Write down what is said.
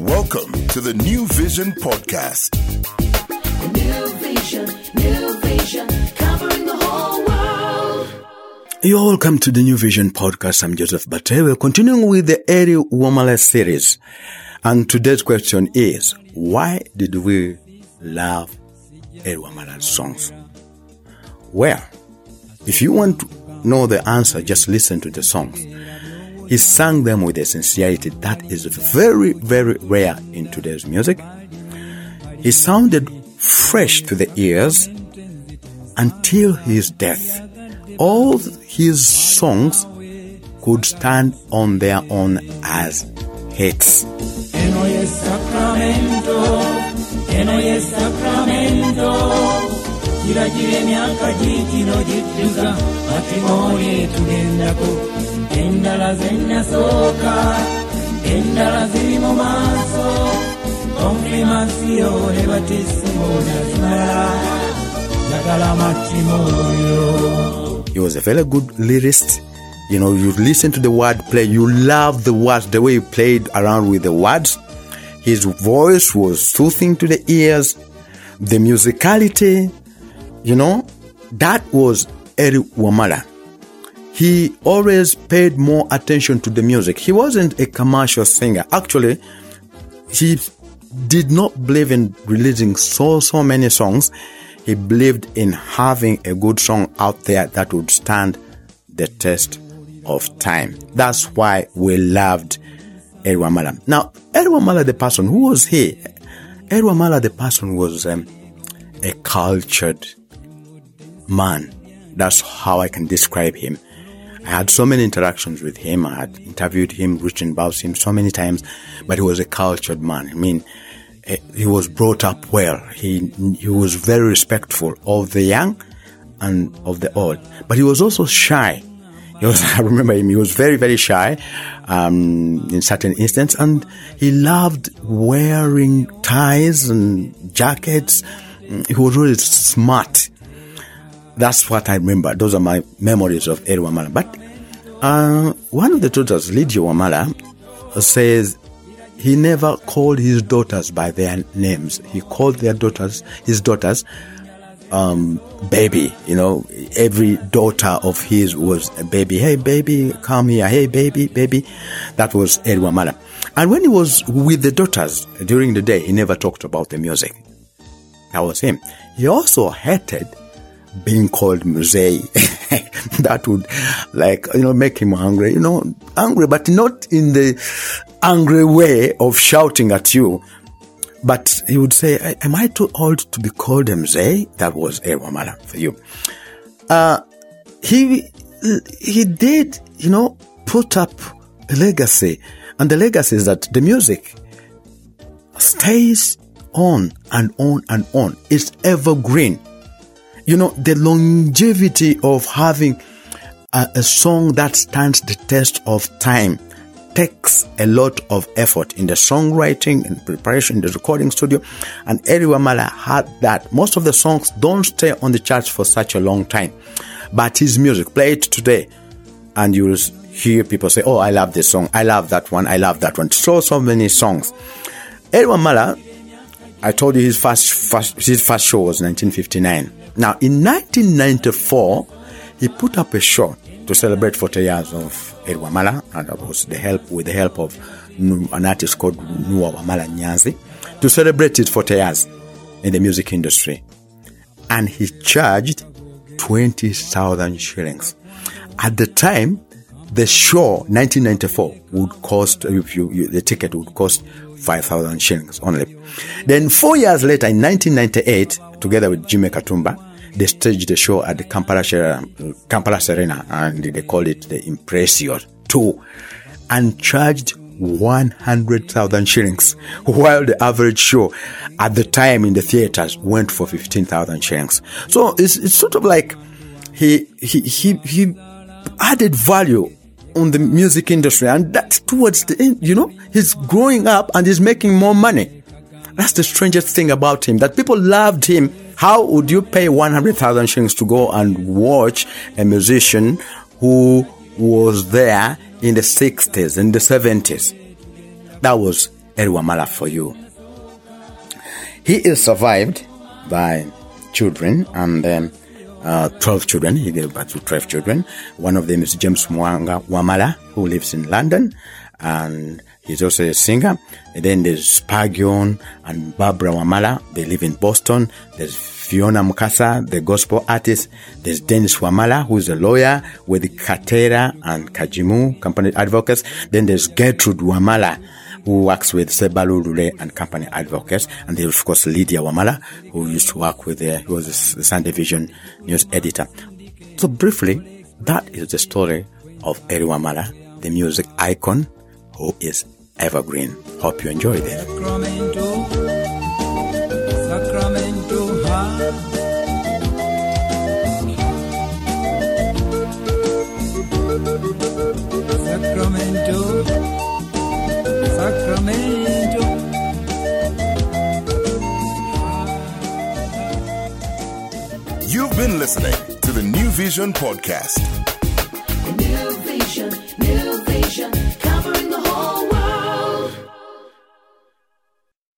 Welcome to the New Vision Podcast. New vision, new vision, covering the whole world. You're welcome to the New Vision Podcast. I'm Joseph Batte. We're continuing with the Eri Wamala series. And today's question is, why did we love Eri Wamala's songs? Well, if you want to know the answer, just listen to the songs. He sang them with a sincerity that is very, very rare in today's music. He sounded fresh to the ears until his death. All his songs could stand on their own as hits. Emyaka matimoni tugendako. Endala ze nasooka, endala ziri mu maaso. Ne batisimu nazimala. Matimoyo. He was a very good lyricist. You know, you listen to the word play, you love the words, the way he played around with the words. His voice was soothing to the ears. The musicality, you know, that was Eri Wamala. He always paid more attention to the music. He wasn't a commercial singer. Actually, he did not believe in releasing so so many songs he believed in having a good song out there that would stand the test of time that's why we loved Eri Wamala. now Eri Wamala the person who was he Eri Wamala the person was um, a cultured man that's how I can describe him I had so many interactions with him. I had interviewed him, written about him so many times, but he was a cultured man. I mean, eh, he was brought up well. He he was very respectful of the young and of the old, but he was also shy. He was, I remember him. He was very very shy um, in certain instances, and he loved wearing ties and jackets. He was really smart that's what I remember. Those are my memories of Eri Wamala. But uh, one of the daughters, Lydia Wamala, says he never called his daughters by their names. He called their daughters, his daughters, um, baby. You know, every daughter of his was a baby. Hey, baby, come here. Hey, baby, baby. That was Eri Wamala. And when he was with the daughters during the day, he never talked about the music. That was him. He also hated being called Mzee. that would like, you know, make him angry, you know, angry, but not in the angry way of shouting at you. But he would say, am I too old to be called Mzee? That was a Wamala for you. Uh, he, he did, you know, put up a legacy. And the legacy is that the music stays on and on and on. It's evergreen you know, the longevity of having a, a, song that stands the test of time takes a lot of effort in the songwriting and preparation in the recording studio. And Eri Wamala had that. Most of the songs don't stay on the charts for such a long time. But his music, play it today, and you'll hear people say, Oh, I love this song. I love that one. I love that one. So, so many songs. Eri Wamala, I told you his first, first, his first show was 1959. Now, in 1994, he put up a show to celebrate 40 years of Wamala, and that was the help with the help of an artist called Nua Wamala to celebrate his 40 years in the music industry. And he charged 20,000 shillings. At the time, the show 1994 would cost if you, you the ticket would cost 5,000 shillings only. Then four years later, in 1998, together with Jimmy Katumba, they staged the show at the Kampala, Kampala Serena, and they called it the Impressio 2, and charged 100,000 shillings, while the average show at the time in the theaters went for 15,000 shillings. So it's, it's sort of like he, he, he, he added value on the music industry and that's towards the end, you know, he's growing up and he's making more money. That's the strangest thing about him, that people loved him. How would you pay 100,000 shillings to go and watch a musician who was there in the 60s, in the 70s? That was Eddie Wamala for you. He is survived by children and um, uh, 12 children. He gave birth to 12 children. One of them is James Mwanga Wamala, who lives in London, and he's also a singer. And then there's Spagion and Barbara Wamala. They live in Boston. There's Fiona Mukasa, the gospel artist. There's Dennis Wamala, who's a lawyer with Katera and Kajimu Company Advocates. Then there's Gertrude Wamala, who works with Sebalu Lule and Company Advocates. And there's, of course, Lydia Wamala, who used to work with, uh, who was the Sunday Vision news editor. So briefly, that is the story of Eri Wamala, the music icon who is evergreen. Hope you enjoy this. Sacramento, Sacramento, ha. Sacramento, Sacramento. You've been listening to the New Vision Podcast. New